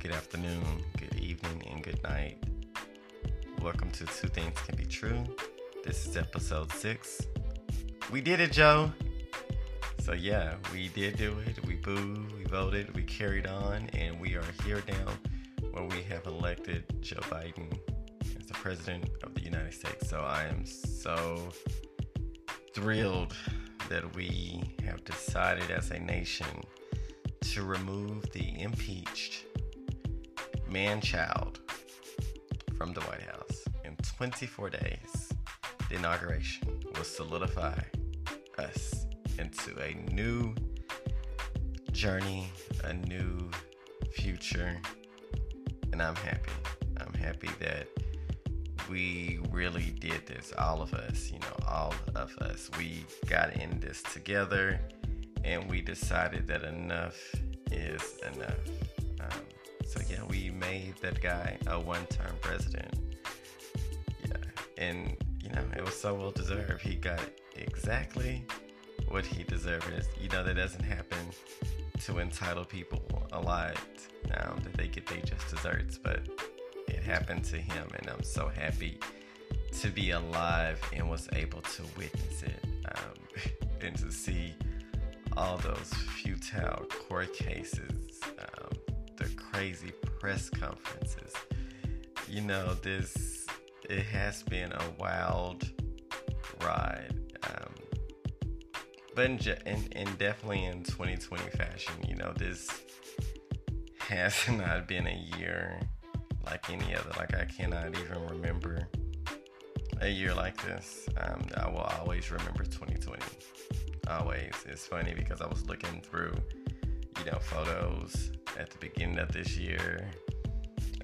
good afternoon, good evening, and good night. Welcome to Two Things Can Be True. This is episode six. We did it, Joe. So, yeah, we did do it. We booed, we voted, we carried on, and we are here now where we have elected Joe Biden as the President of the United States. So, I am so thrilled that we have decided as a nation to remove the impeached man child from the White House in 24 days. The inauguration will solidify us into a new journey, a new future, and I'm happy. I'm happy that we really did this, all of us, you know, all of us. We got in this together and we decided that enough is enough. Um, so yeah, we made that guy a one-term president. Yeah, and you know it was so well deserved. He got exactly what he deserved. It's, you know that doesn't happen to entitled people a lot. Now that they get their just desserts, but it happened to him, and I'm so happy to be alive and was able to witness it um, and to see all those futile court cases, crazy press conferences. You know, this it has been a wild ride, um, but in, in, in definitely in 2020 fashion, you know, this has not been a year like any other. Like I cannot even remember a year like this. Um, I will always remember 2020 always. It's funny because I was looking through, you know, photos at the beginning of this year.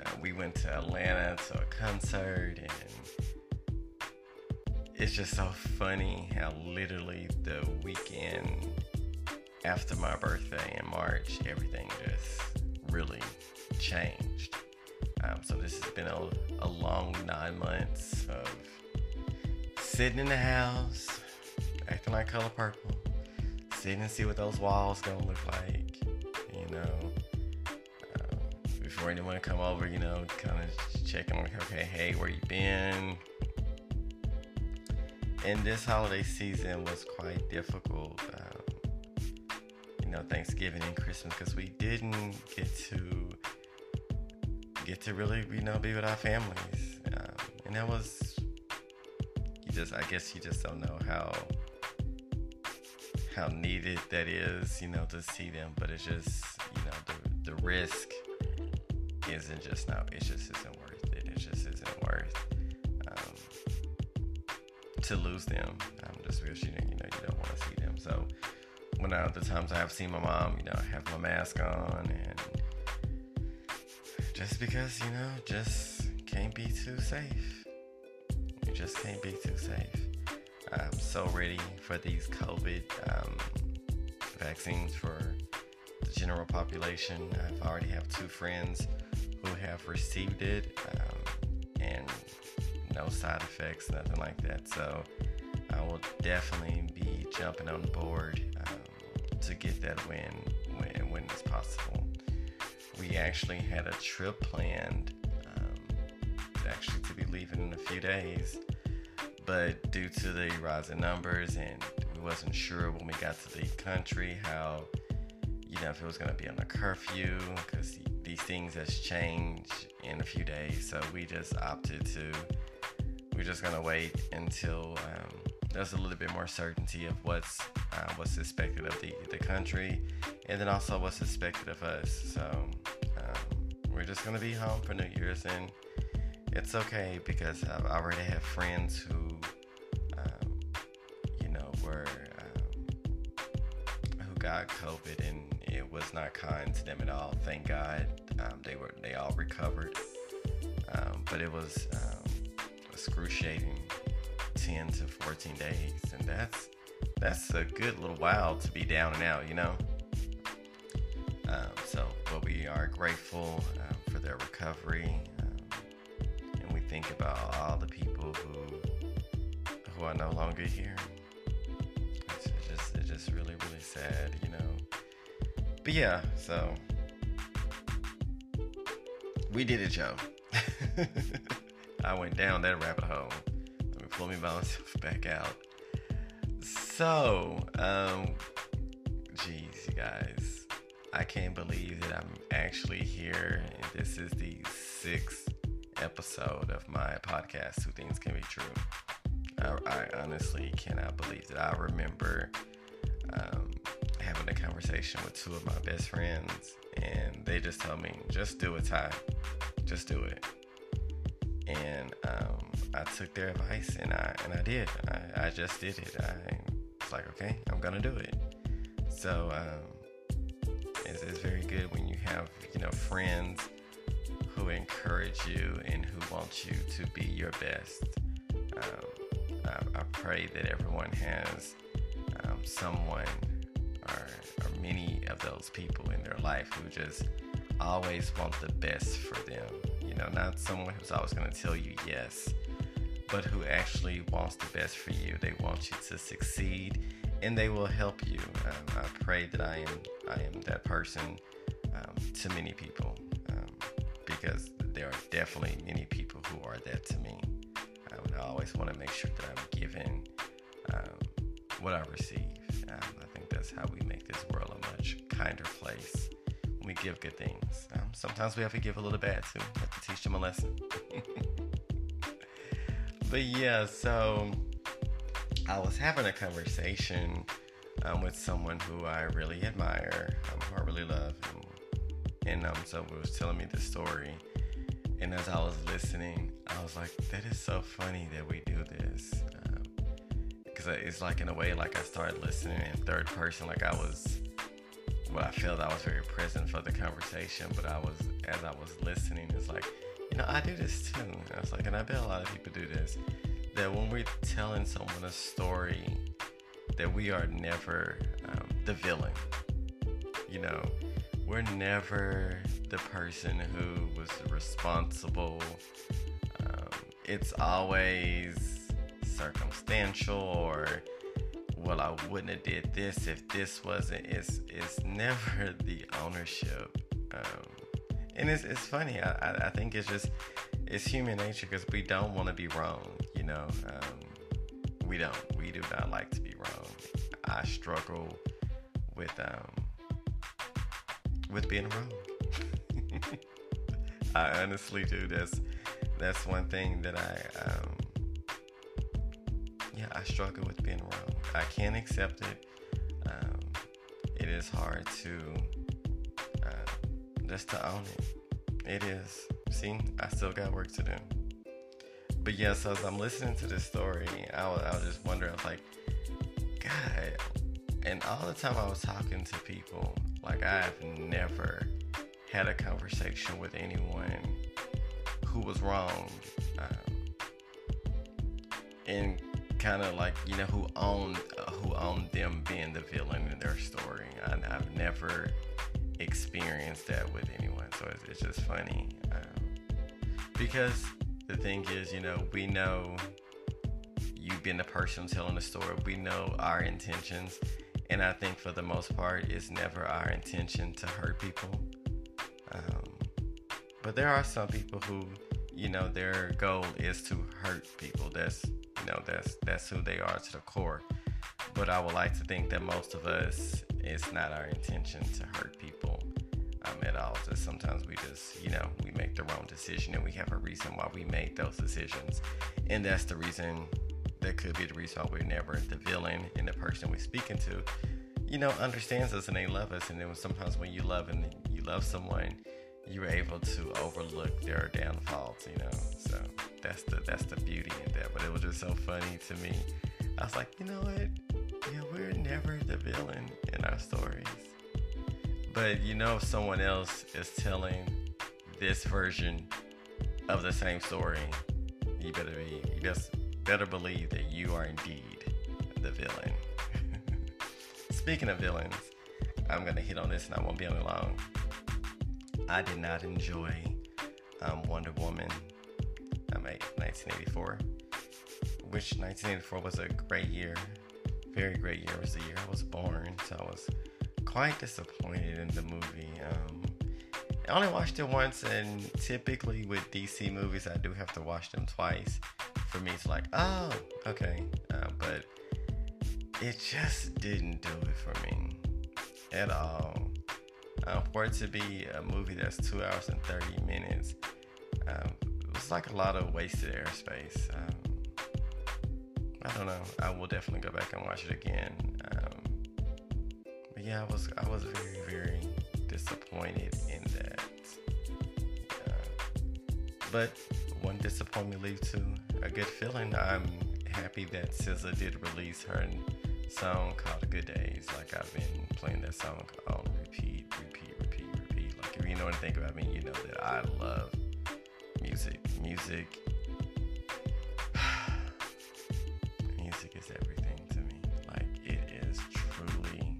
Uh, we went to Atlanta to a concert, and it's just so funny how literally the weekend after my birthday in March, everything just really changed. Um, so this has been a, a long nine months of sitting in the house, acting like color purple, sitting and see what those walls gonna look like, you know. Before anyone come over, you know, kind of checking like, okay, hey, where you been? And this holiday season was quite difficult. Um, you know, Thanksgiving and Christmas because we didn't get to get to really, you know, be with our families, um, and that was you just, I guess, you just don't know how how needed that is, you know, to see them. But it's just, you know, the the risk isn't just. It just isn't worth it. It just isn't worth um, to lose them. Um, just you know, you know, you don't want to see them. So when I, the times I have seen my mom, you know, I have my mask on, and just because you know, just can't be too safe. You just can't be too safe. I'm so ready for these COVID um, vaccines for the general population. I've already have two friends have received it, um, and no side effects, nothing like that. So I will definitely be jumping on board um, to get that win when when it's possible. We actually had a trip planned, um, actually to be leaving in a few days but due to the rising numbers and we wasn't sure when we got to the country how you know if it was going to be on a curfew because these things has changed in a few days so we just opted to we're just to wait until um, there's a little bit more certainty of what's uh, what's expected of the, the country and then also what's expected of us. So um, we're just to be home for new year's and it's okay because I already have friends who, um, you know, were who got COVID and it was not kind to them at all. Thank God um, they were they all recovered, um, but it was um, excruciating 10 to 14 days, and that's that's a good little while to be down and out, you know. Um, so, but we are grateful um, for their recovery, and we think about all the people who who are no longer here It's just, it's just really, really sad, you know. But yeah, so we did it, Joe. I went down that rabbit hole. Let me pull me myself back out. So, um, geez, you guys, I can't believe that I'm actually here. This is the sixth episode of my podcast, Two Things Can Be True. I, I honestly cannot believe that I remember um, having a conversation with two of my best friends, and they just told me, just do it, Ty. Just do it. And um, I took their advice, and I and I did. I, I just did it. I was like, okay, I'm gonna do it. So um, it's, it's very good when you have you know friends who encourage you and who want you to be your best. Um, I, I, pray that everyone has um, someone or many of those people in their life who just always want the best for them. You know, not someone who's always going to tell you yes, but who actually wants the best for you. They want you to succeed and they will help you. Um, I pray that I am I am that person um, to many people because there are definitely many people who are that to me. Um, I always want to make sure that I'm giving um, what I receive. Um, I think that's how we make this world a much kinder place we give good things. Um, sometimes we have to give a little bad too, have to teach them a lesson. but yeah, so I was having a conversation um, with someone who I really admire, um, who I really love, and and um, so was telling me the story. And as I was listening, I was like, that is so funny that we do this. Because um, it's like, in a way, like I started listening in third person, like I was, well, I felt I was very present for the conversation, but I was, as I was listening, it's like, you know, I do this too. And I was like, and I bet a lot of people do this. That when we're telling someone a story, that we are never um, the villain. You know, we're never the person who was responsible. Um, it's always circumstantial or well I wouldn't have did this if this wasn't it's it's never the ownership um, and it's, it's funny I, I think it's just it's human nature because we don't want to be wrong you know um, we don't we do not like to be wrong I struggle with um, with being wrong. I honestly do. That's that's one thing that I um, I struggle with being wrong. I can't accept it. Um, it is hard to uh, just to own it. It is. See, I still got work to do. But yeah, so as I'm listening to this story, I was, I was just wondering, I was like, God, and all the time I was talking to people, like I've never had a conversation with anyone who was wrong, um, and kind of like you know who owned uh, who owned them being the villain in their story. I, have never experienced that with anyone, so it's, it's just funny um, because the thing is, you know, we know you being the person telling the story, we know our intentions and I think for the most part, it's never our intention to hurt people. Um, but there are some people who, you know, their goal is to hurt people. That's, know, that's that's who they are to the core. But I would like to think that most of us, it's not our intention to hurt people um, at all. Just sometimes we just, you know, we make the wrong decision and we have a reason why we made those decisions, and that's the reason that could be the reason why we're never the villain and the person we're speaking to, you know, understands us and they love us. And then sometimes when you love and you love someone, you're able to overlook their downfalls, you know. So that's the that's the beauty in that. But it was just so funny to me. I was like, you know what? Yeah, we're never the villain in our stories. But you know, if someone else is telling this version of the same story, you better be you best better believe that you are indeed the villain. Speaking of villains, I'm to hit on this and I won't be on it long. I did not enjoy um, Wonder Woman um, 1984, which 1984 was a great year. Very great year. It was the year I was born, so I was quite disappointed in the movie. Um, I only watched it once, and typically with DC movies, I do have to watch them twice. For me, it's like, oh, okay, uh, but it just didn't do it for me at all. Um, for it to be a movie that's two hours and 30 minutes, um, it was like a lot of wasted airspace. Um, I don't know. I will definitely go back and watch it again. Um, but yeah, I was I was very very disappointed in that. Uh, but one disappointment leads to a good feeling. I'm happy that SZA did release her song called "Good Days." Like I've been playing that song know anything about me, you know that I love music. Music music is everything to me. Like it is truly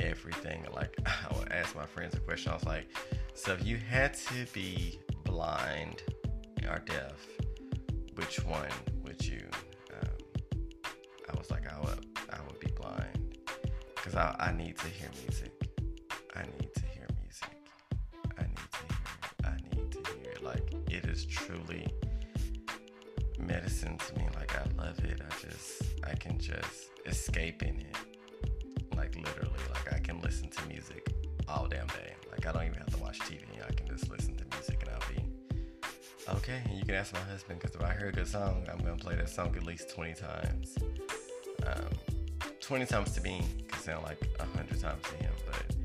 everything. Like I would ask my friends a question. I was like, so if you had to be blind or deaf, which one would you? Um, I was like, I would, I would be blind because I, I need to hear music. Love it. I just I can just escape in it. Like literally, like I can listen to music all damn day. Like I don't even have to watch TV. I can just listen to music and I'll be okay. And you can ask my husband because if I hear a good song, I'm gonna play that song at least 20 times. Um, 20 times to me can sound like 100 times to him, but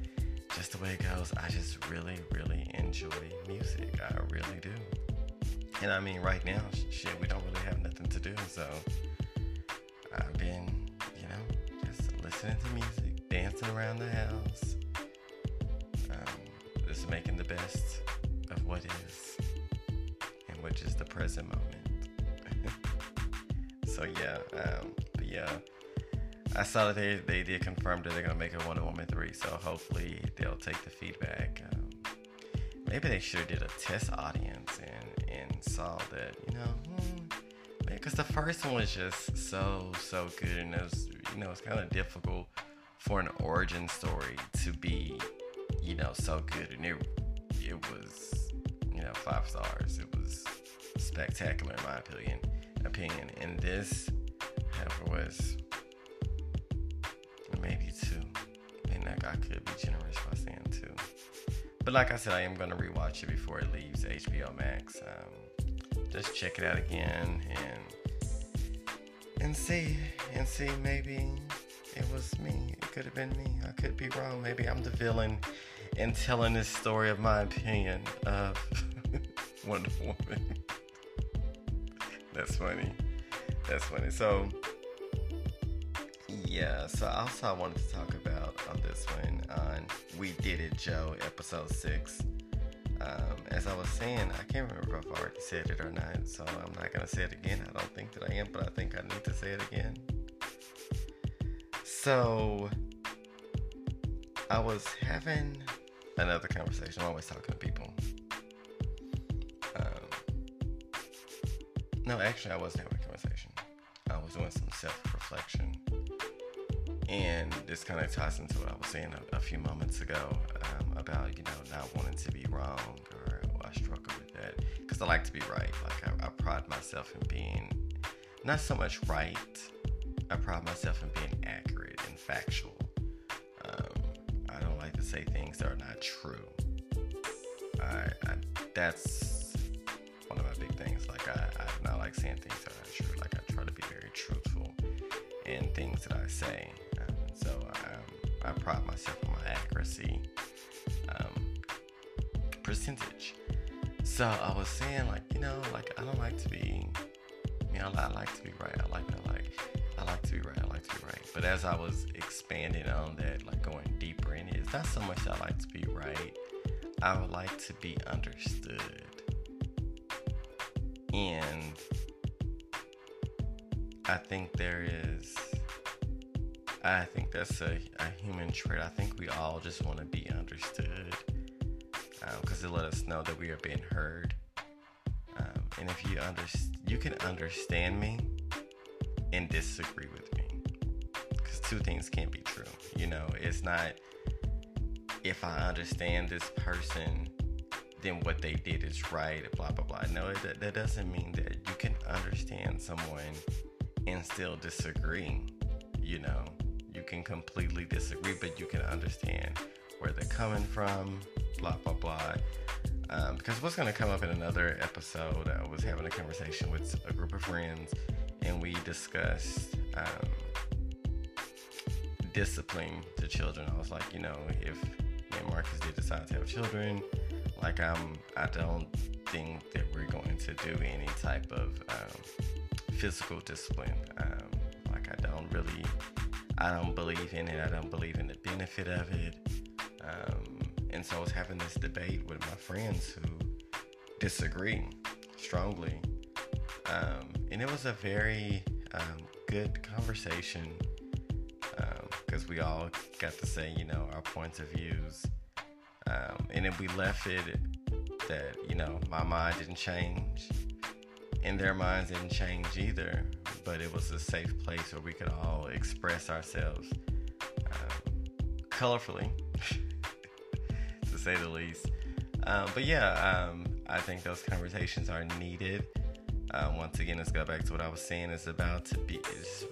just the way it goes, I just really, really enjoy music. I really do. And I mean, right now, shit, we don't do. So I've been, you know, just listening to music, dancing around the house, um, just making the best of what is and which is the present moment. so yeah, um, but yeah. I saw that they, they did confirm that they're gonna make a Wonder Woman 3, so hopefully they'll take the feedback. Um, maybe they should have did a test audience and and saw that, you know, because the first one was just so so good, and it was you know it's kind of difficult for an origin story to be you know so good, and it it was you know five stars. It was spectacular in my opinion. Opinion, and this, however, was maybe two, and like I could be generous by saying two. But like I said, I am gonna rewatch it before it leaves HBO Max. Um, just check it out again and and see and see maybe it was me. It could have been me. I could be wrong. Maybe I'm the villain in telling this story of my opinion of Wonder Woman. That's funny. That's funny. So yeah, so also I wanted to talk about on this one on We Did It Joe episode six. Um, as I was saying, I can't remember if I already said it or not, so I'm not gonna say it again. I don't think that I am, but I think I need to say it again. So I was having another conversation. I'm always talking to people. Um, no, actually, I wasn't having a conversation. I was doing some self-reflection and this kind of ties into what I was saying a, a few moments ago um, about, you know, not wanting to be wrong or, or I struggle with that because I like to be right. Like, I, I, pride myself in being not so much right, I pride myself in being accurate and factual. Um, I don't like to say things that are not true. I, I that's one of my big things. Like, I, I not like saying things that are not true. Like, I try to be very truthful in things that I say. So um, I pride myself on my accuracy um, percentage. So I was saying, like, you know, like I don't like to be, you know, I like to be right. I like, I like, I like to be right. I like to be right. But as I was expanding on that, like going deeper in it, it's not so much I like to be right. I would like to be understood. And I think there is I think that's a, a human trait. I think we all just want to be understood because um, it let us know that we are being heard. Um, and if you under, you can understand me and disagree with me because two things can't be true. You know, it's not. if I understand this person, then what they did is right, blah, blah, blah. No, that, that doesn't mean that you can understand someone and still disagree. You know, can completely disagree, but you can understand where they're coming from, blah, blah, blah. Um, because what's going to come up in another episode, I was having a conversation with a group of friends and we discussed um, discipline to children. I was like, you know, if me and Marcus did decide to have children, like I'm, I don't think that we're going to do any type of um, physical discipline. Um, like I don't really, I don't believe in it. I don't believe in the benefit of it. Um, and so I was having this debate with my friends who disagree strongly. Um, and it was a very um, good conversation because um, we all got to say, you know, our points of views. Um, and then we left it that, you know, my mind didn't change and their minds didn't change either. But it was a safe place where we could all express ourselves um, colorfully to say the least. Um, but yeah, um, I think those conversations are needed. Uh, once again, let's go back to what I was saying. It's about to be. It's,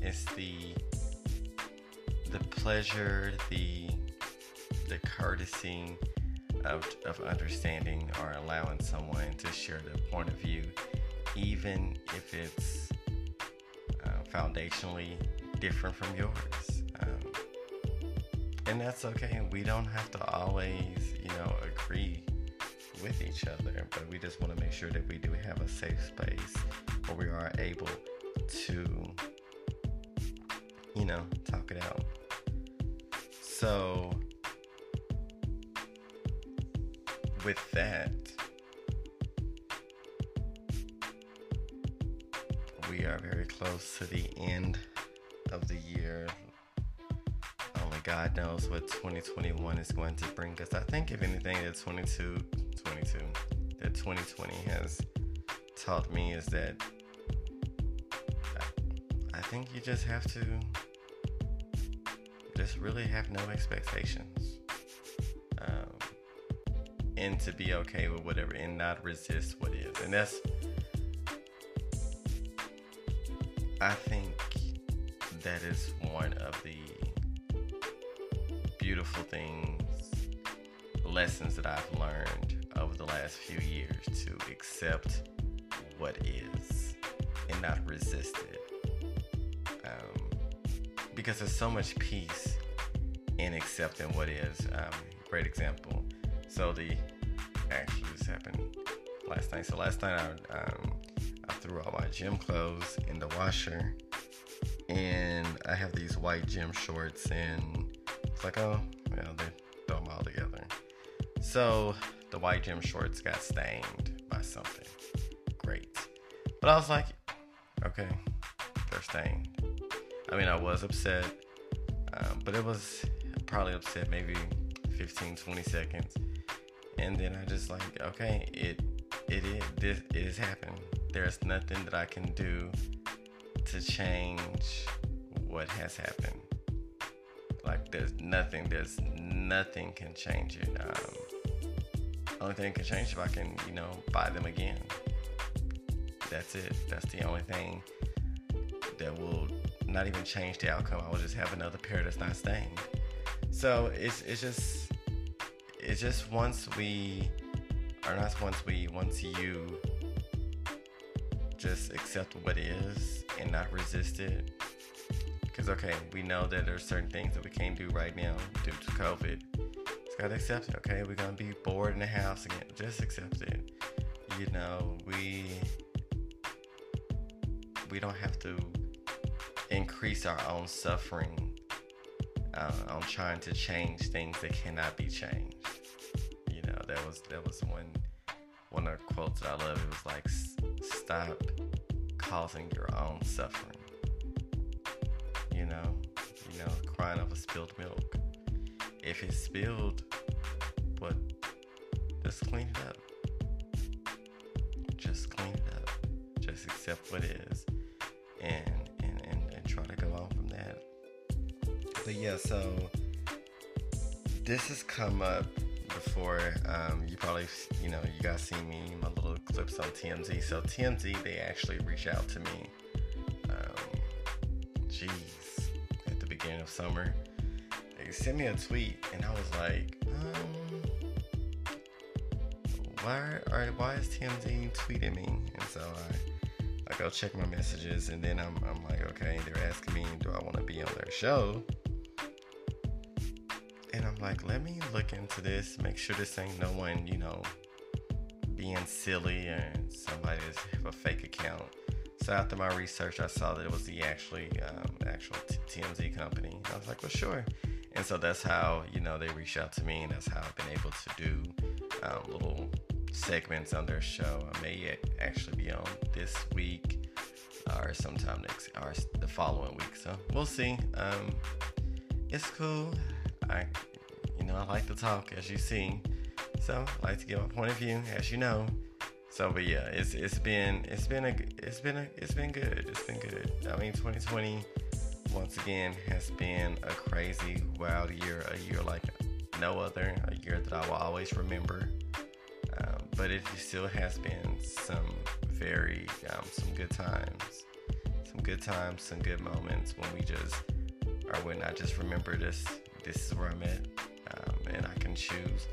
it's the the pleasure, the the courtesy of, of understanding or allowing someone to share their point of view, even if it's foundationally different from yours um, and that's okay. We don't have to always, you know, agree with each other, but we just want to make sure that we do have a safe space where we are able to, you know, talk it out. So, with that, are very close to the end of the year. Only God knows what 2021 is going to bring us. I think, if anything, that 22, 22, that 2020 has taught me is that I think you just have to just really have no expectations. Um, and to be okay with whatever and not resist what is. And that's, I think that is one of the beautiful things, lessons that I've learned over the last few years to accept what is and not resist it. Um, because there's so much peace in accepting what is. Um, great example. So the actually this happened last night. So last night I, um, threw all my gym clothes in the washer, and I have these white gym shorts and it's like, oh, well, they throw them all together. So the white gym shorts got stained by something. Great. But I was like, okay, they're stained. I mean, I was upset, um, but it was probably upset maybe 15, 20 seconds. And then I just like, okay, it it is this it has happened. There's nothing that I can do to change what has happened. Like there's nothing, there's nothing can change it. Um, only thing can change if I can, you know, buy them again. That's it. That's the only thing that will not even change the outcome. I will just have another pair that's not stained. So it's it's just it's just once we or not once we once you just accept what is and not resist it because, okay, we know that there's certain things that we can't do right now due to COVID. Just gotta accept it, okay? We're gonna be bored in the house again. Just accept it. You know, we we don't have to increase our own suffering uh, on trying to change things that cannot be changed. You know, that was that was one one of the quotes that I love. It was like, "Stop causing your own suffering." you know, you know, crying over spilled milk. If it's spilled, but just clean it up. Just clean it up. Just accept what is, and and and, and try to go on from that. But yeah, so this has come up before. Um, you probably, you know, you guys see me my little clips on TMZ. So TMZ, they actually reached out to me. Um, at the beginning of summer, they sent me a tweet, and I was like, um, why are why is TMZ tweeting me? And so I I go check my messages, and then I'm I'm like, okay, they're asking me, do I want to be on their show? And like, let me look into this, make sure this ain't no one, you know, being silly or somebody have a fake account. So after my research, I saw that it was the actually um, actual t- TMZ company. I was like, well, sure. And so that's how you know they reached out to me, and that's how I've been able to do um, little segments on their show. I may actually be on this week or sometime next or the following week. So we'll see. Um, it's cool. I, know, I like to talk, as you see. So I like to give my point of view, as you know. So, but yeah, it's it's been it's been a it's been a it's been good. It's been good. I mean, 2020 once again has been a crazy, wild year. A year like no other. A year that I will always remember. Um, but it still has been some very um, some good times, some good times, some good moments when we just or when I just remember this this is where I'm at, choose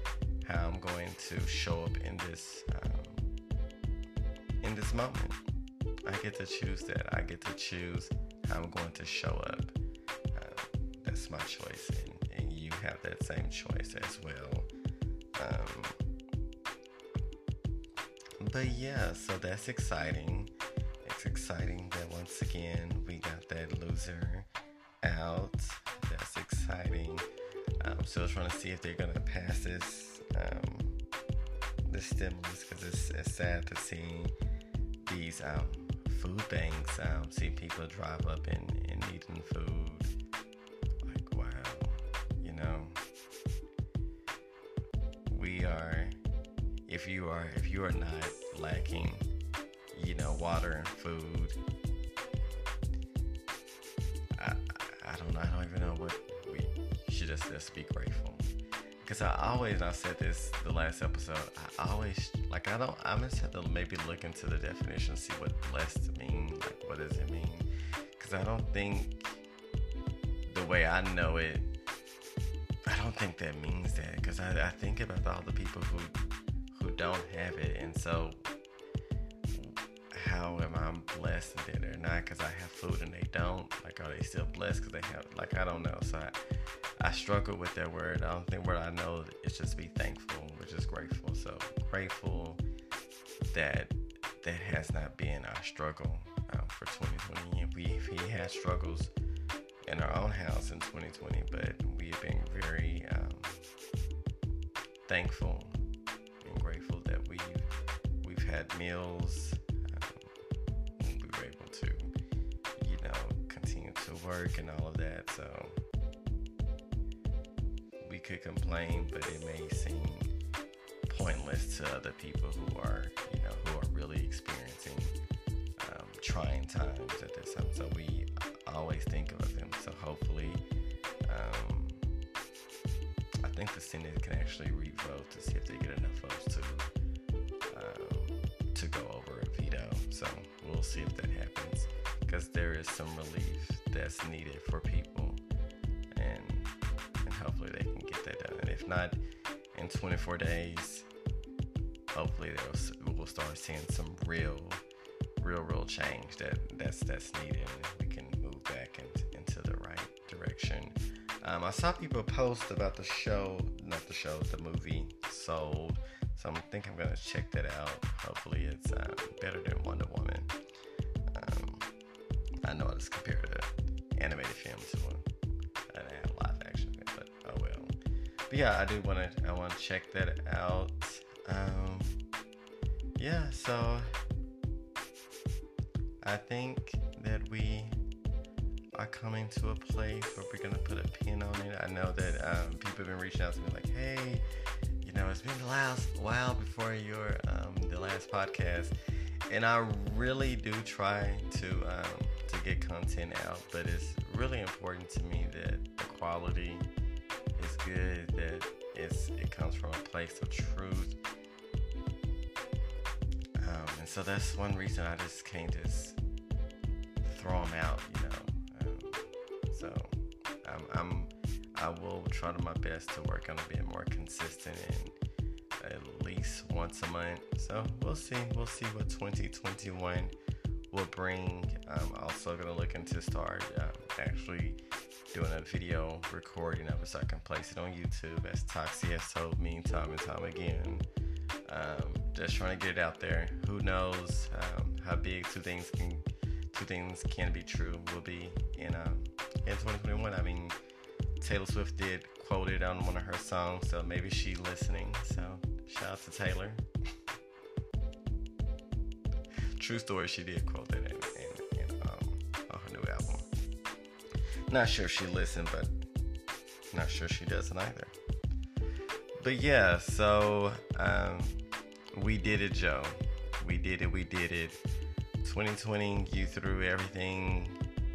how I'm going to show up in this um, in this moment. I get to choose that. I get to choose how I'm going to show up. Uh, that's my choice, and, and, you have that same choice as well. Um, but yeah, so that's exciting. It's exciting that once again we got that loser out. That's exciting. I'm still trying to see if they're gonna pass this um, this stimulus because it's, it's, sad to see these um, food banks um, see people drive up and, and needing food. Like wow, you know, we are. If you are if you are not lacking, you know, water and food. Should just, just be grateful. Because I always, I said this the last episode, I always, like, I don't, I just have to maybe look into the definition, see what blessed mean, like, what does it mean? Because I don't think the way I know it, I don't think that means that. Because I, I think about all the people who, who don't have it. And so, how am I blessed and they're not because I have food and they don't? Like, are they still blessed because they have? Like, I don't know. So I, I struggle with that word. I don't think what I know is just be thankful, which is grateful. So grateful that that has not been our struggle um, for 2020. We we had struggles in our own house in 2020, but we have been very um, thankful and grateful that we we've had meals. Work and all of that. So we could complain, but it may seem pointless to other people who are, you know, who are really experiencing um, trying times at this time. So we always think of them. So hopefully, um, I think the Senate can actually revote to see if they get enough votes to um, to go over a veto. So we'll see if that happens because there is some relief that's needed for people, and and hopefully they can get that done. And if not in 24 days, hopefully we'll start seeing some real, real, real change that that's that's needed, and we can move back in, into the right direction. Um, I saw people post about the show, not the show, the movie Soul. So I think I'm gonna check that out. Hopefully, it's uh, better than Wonder Woman. I know it's compared to animated film to a, a live action, but oh well. But yeah, I do want to. I want to check that out. Um, yeah, so I think that we are coming to a place where we're gonna put a pin on it. I know that um, people have been reaching out to me like, "Hey, you know, it's been the last while before your um, the last podcast," and I really do try to um, to get content out, but it's really important to me that the quality is good that it's it comes from a place of truth. Um, and so that's one reason I just can't just throw them out, you know. Um, so I'm, I'm I will try to my best to work on being more consistent and at least once a month. So we'll see. We'll see what 2021 will bring. I'm also gonna look into start um, actually doing a video recording of it so I can place it on YouTube as Toxie has told me time and time again. Um, just trying to get it out there. Who knows um, how big two things can two things can be true will be in um, in 2021. I mean, Taylor Swift did quote it on one of her songs, so maybe she listening. So shout out to Taylor. True story, she did quote that in, in, in um, on her new album. Not sure she listened, but not sure she doesn't either. But yeah, so um, we did it, Joe. We did it. We did it. 2020, you threw everything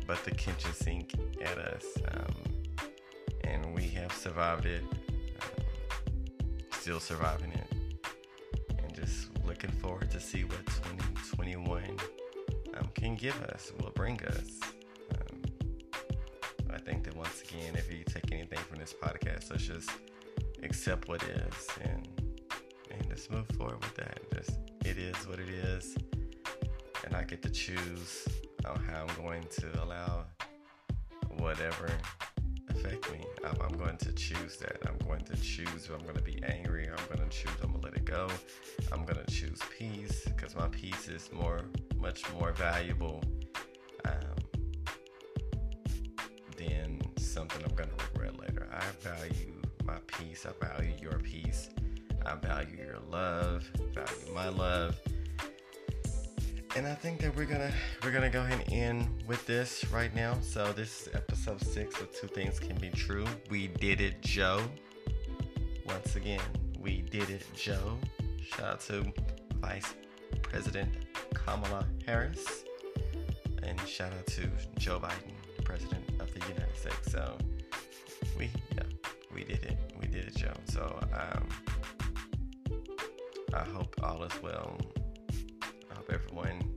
but the kitchen sink at us, um, and we have survived it. Um, still surviving it, and just looking forward to see what 2021 um, can give us, will bring us. Um, I think that once again, if you take anything from this podcast, let's just accept what is and and just move forward with that. Just it is what it is, and I get to choose how I'm going to allow whatever affect me. I'm, I'm, going to choose that. I'm going to choose I'm going to be angry. I'm going to choose. I'm going to let it go. I'm going to choose peace because my peace is more, much more valuable um, than something I'm going to regret later. I value my peace. I value your peace. I value your love. Value my love and I think that we're gonna we're gonna go ahead and end with this right now. So this is episode six of Two Things Can Be True. We did it, Joe. Once again, we did it, Joe. Shout out to Vice President Kamala Harris, and shout out to Joe Biden, President of the United States. So we yeah we did it, we did it, Joe. So um, I hope all is well I hope everyone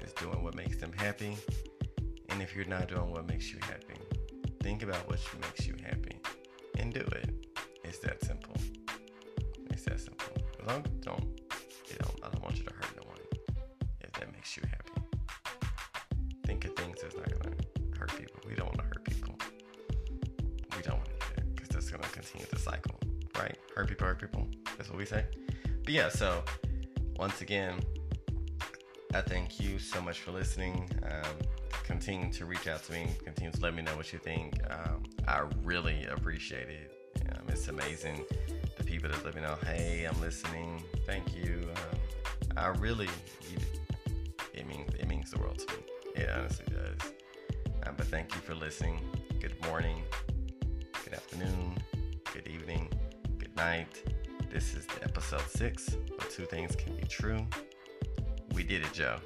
is doing what makes them happy. And if you're not doing what makes you happy, think about what makes you happy and do it. It's that simple. It's that simple. As long as don't, you know, I don't want you to hurt no one if that makes you happy. Think of things that's not gonna hurt people. We don't want to hurt people. We don't want to do that because that's gonna continue the cycle, right? Hurt people, hurt people. That's what we say. But yeah, so once again, I thank you so much for listening. Um, continue to reach out to me. Continue to let me know what you think. Um, I really appreciate it. Um, it's amazing the people that let me know, hey, I'm listening. Thank you. Um, I really, it means it means the world to me. It honestly does. Um, but thank you for listening. Good morning, good afternoon, good evening, good night. This is the episode six of Two Things Can Be True. We did it, Joe.